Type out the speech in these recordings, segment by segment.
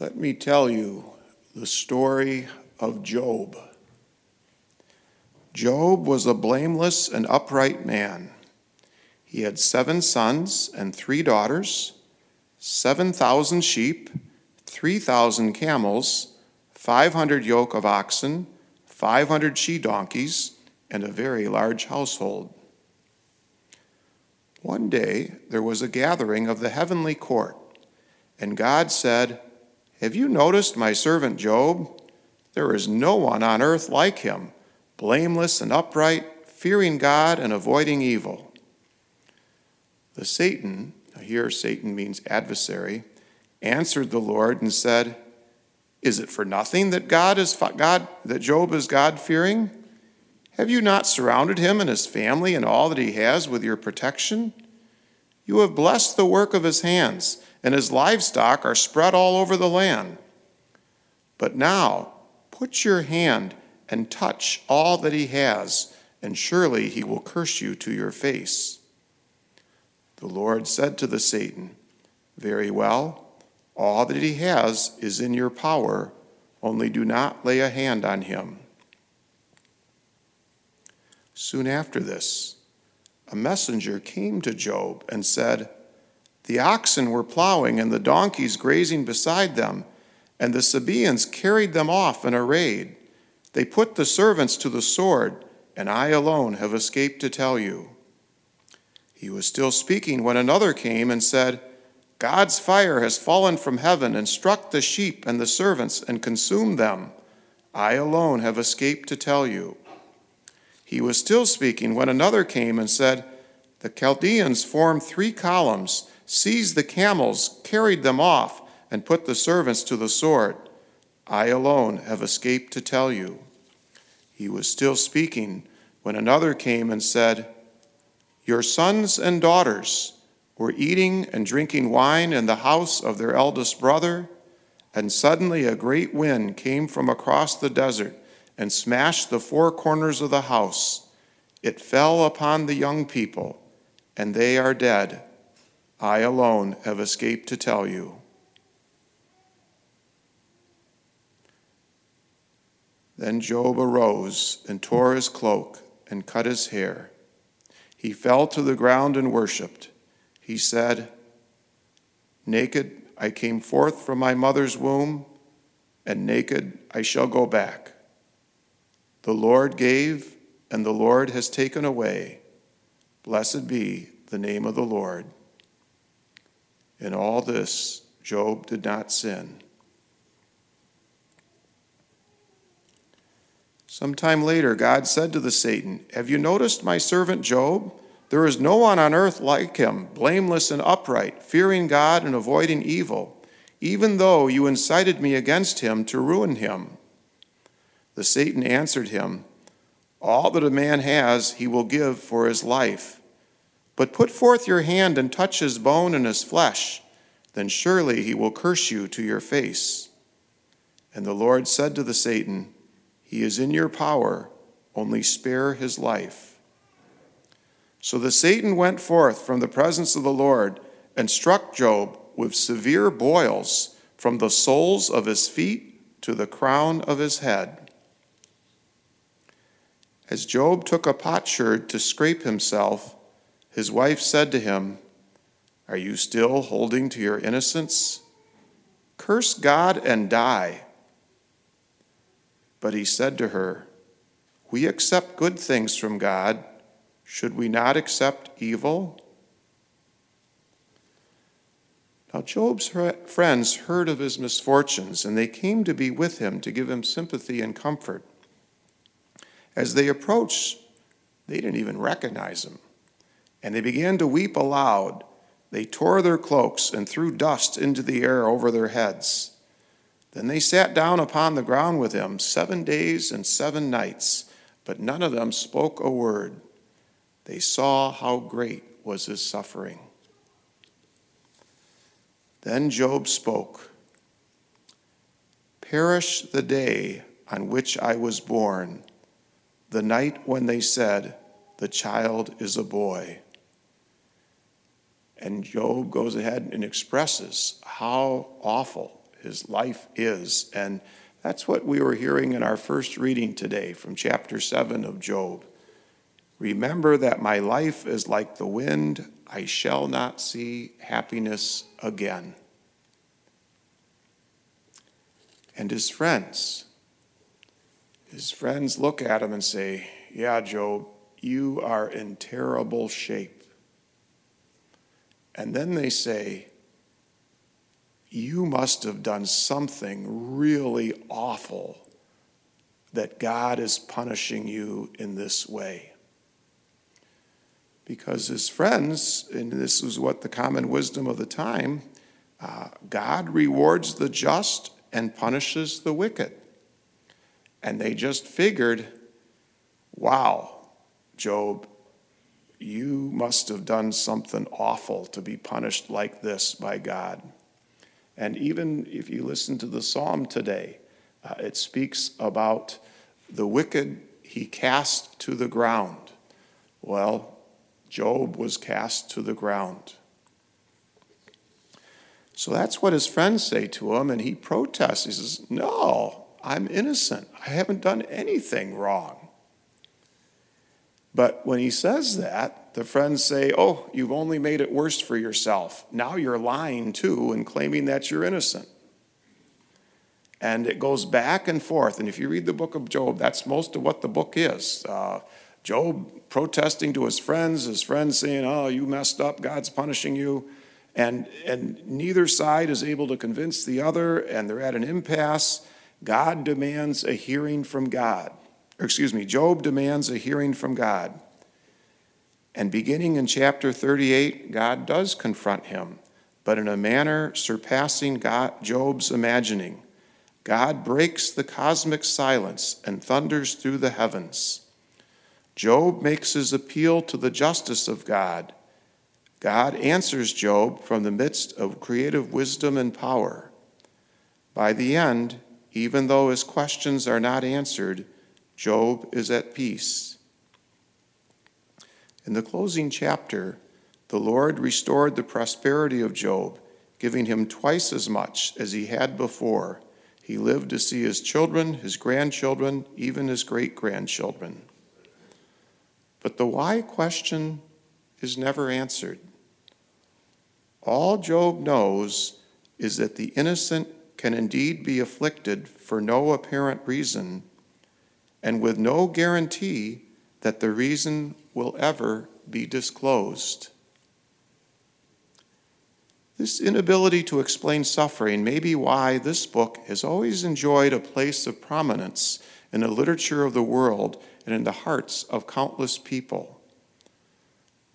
Let me tell you the story of Job. Job was a blameless and upright man. He had seven sons and three daughters, 7,000 sheep, 3,000 camels, 500 yoke of oxen, 500 she donkeys, and a very large household. One day there was a gathering of the heavenly court, and God said, have you noticed my servant Job? There is no one on earth like him, blameless and upright, fearing God and avoiding evil. The Satan, here Satan means adversary, answered the Lord and said, Is it for nothing that God is God that Job is God fearing? Have you not surrounded him and his family and all that he has with your protection? You have blessed the work of his hands and his livestock are spread all over the land. But now, put your hand and touch all that he has, and surely he will curse you to your face. The Lord said to the Satan, Very well, all that he has is in your power, only do not lay a hand on him. Soon after this, a messenger came to Job and said, the oxen were plowing and the donkeys grazing beside them, and the Sabaeans carried them off in a raid. They put the servants to the sword, and I alone have escaped to tell you. He was still speaking when another came and said, God's fire has fallen from heaven and struck the sheep and the servants and consumed them. I alone have escaped to tell you. He was still speaking when another came and said, The Chaldeans formed three columns seized the camels, carried them off, and put the servants to the sword. I alone have escaped to tell you. He was still speaking when another came and said, Your sons and daughters were eating and drinking wine in the house of their eldest brother, and suddenly a great wind came from across the desert and smashed the four corners of the house. It fell upon the young people, and they are dead. I alone have escaped to tell you. Then Job arose and tore his cloak and cut his hair. He fell to the ground and worshiped. He said, Naked I came forth from my mother's womb, and naked I shall go back. The Lord gave, and the Lord has taken away. Blessed be the name of the Lord. In all this, Job did not sin. Sometime later, God said to the Satan, Have you noticed my servant Job? There is no one on earth like him, blameless and upright, fearing God and avoiding evil, even though you incited me against him to ruin him. The Satan answered him, All that a man has, he will give for his life. But put forth your hand and touch his bone and his flesh, then surely he will curse you to your face. And the Lord said to the Satan, He is in your power, only spare his life. So the Satan went forth from the presence of the Lord and struck Job with severe boils from the soles of his feet to the crown of his head. As Job took a potsherd to scrape himself, his wife said to him, Are you still holding to your innocence? Curse God and die. But he said to her, We accept good things from God. Should we not accept evil? Now, Job's friends heard of his misfortunes, and they came to be with him to give him sympathy and comfort. As they approached, they didn't even recognize him. And they began to weep aloud. They tore their cloaks and threw dust into the air over their heads. Then they sat down upon the ground with him seven days and seven nights, but none of them spoke a word. They saw how great was his suffering. Then Job spoke Perish the day on which I was born, the night when they said, The child is a boy. And Job goes ahead and expresses how awful his life is. And that's what we were hearing in our first reading today from chapter 7 of Job. Remember that my life is like the wind, I shall not see happiness again. And his friends, his friends look at him and say, Yeah, Job, you are in terrible shape. And then they say, You must have done something really awful that God is punishing you in this way. Because his friends, and this is what the common wisdom of the time, uh, God rewards the just and punishes the wicked. And they just figured, wow, Job, you must have done something awful to be punished like this by God. And even if you listen to the psalm today, uh, it speaks about the wicked he cast to the ground. Well, Job was cast to the ground. So that's what his friends say to him, and he protests. He says, No, I'm innocent. I haven't done anything wrong. But when he says that, the friends say, Oh, you've only made it worse for yourself. Now you're lying too and claiming that you're innocent. And it goes back and forth. And if you read the book of Job, that's most of what the book is. Uh, Job protesting to his friends, his friends saying, Oh, you messed up, God's punishing you. And, and neither side is able to convince the other, and they're at an impasse. God demands a hearing from God excuse me, Job demands a hearing from God. And beginning in chapter 38, God does confront him, but in a manner surpassing God, Job's imagining. God breaks the cosmic silence and thunders through the heavens. Job makes his appeal to the justice of God. God answers Job from the midst of creative wisdom and power. By the end, even though his questions are not answered, Job is at peace. In the closing chapter, the Lord restored the prosperity of Job, giving him twice as much as he had before. He lived to see his children, his grandchildren, even his great grandchildren. But the why question is never answered. All Job knows is that the innocent can indeed be afflicted for no apparent reason and with no guarantee that the reason will ever be disclosed. This inability to explain suffering may be why this book has always enjoyed a place of prominence in the literature of the world and in the hearts of countless people.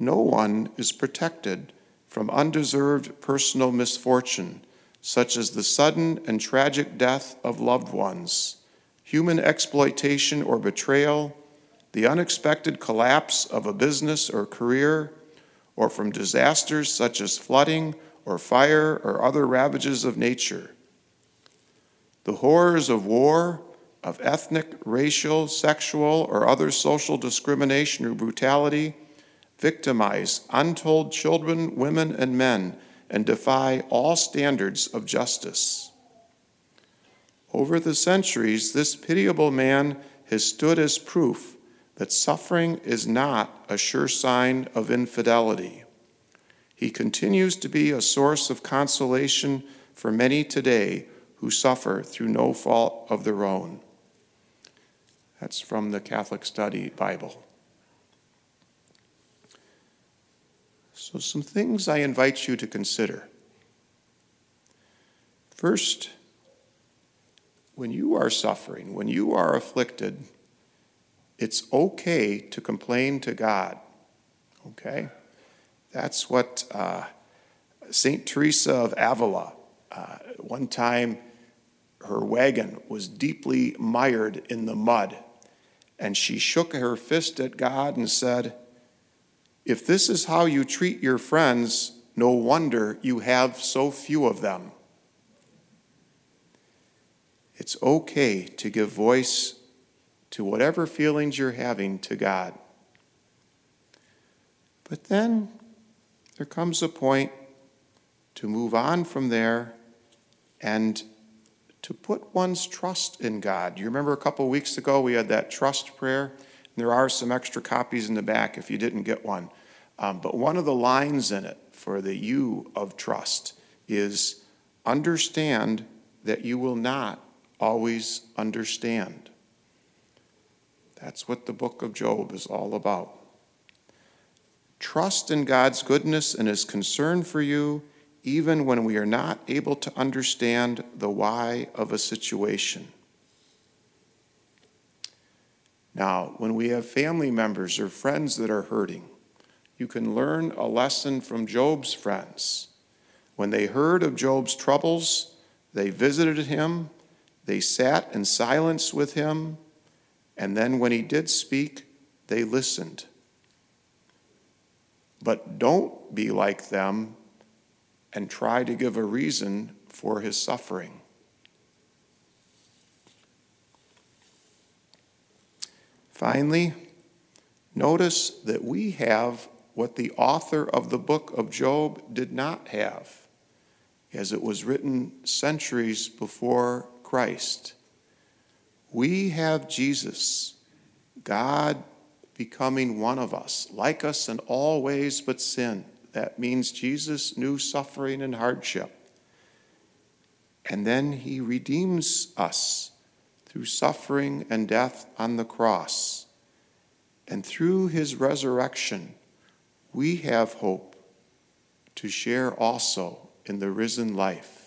No one is protected from undeserved personal misfortune, such as the sudden and tragic death of loved ones human exploitation or betrayal, the unexpected collapse of a business or career, or from disasters such as flooding or fire or other ravages of nature. The horrors of war, of ethnic, racial, sexual, or other social discrimination or brutality victimize untold children, women, and men and defy all standards of justice. Over the centuries, this pitiable man has stood as proof that suffering is not a sure sign of infidelity. He continues to be a source of consolation for many today who suffer through no fault of their own. That's from the Catholic Study Bible. So, some things I invite you to consider. First, when you are suffering, when you are afflicted, it's okay to complain to God. Okay? That's what uh, St. Teresa of Avila, uh, one time her wagon was deeply mired in the mud, and she shook her fist at God and said, If this is how you treat your friends, no wonder you have so few of them. It's okay to give voice to whatever feelings you're having to God. But then there comes a point to move on from there and to put one's trust in God. You remember a couple weeks ago we had that trust prayer? There are some extra copies in the back if you didn't get one. Um, but one of the lines in it for the you of trust is understand that you will not always understand. That's what the book of Job is all about. Trust in God's goodness and his concern for you, even when we are not able to understand the why of a situation. Now, when we have family members or friends that are hurting, you can learn a lesson from Job's friends. When they heard of Job's troubles, they visited him, they sat in silence with him, and then when he did speak, they listened. But don't be like them and try to give a reason for his suffering. Finally, notice that we have what the author of the book of Job did not have, as it was written centuries before Christ. We have Jesus, God becoming one of us, like us in all ways but sin. That means Jesus knew suffering and hardship. And then he redeems us through suffering and death on the cross. And through his resurrection, we have hope to share also in the risen life.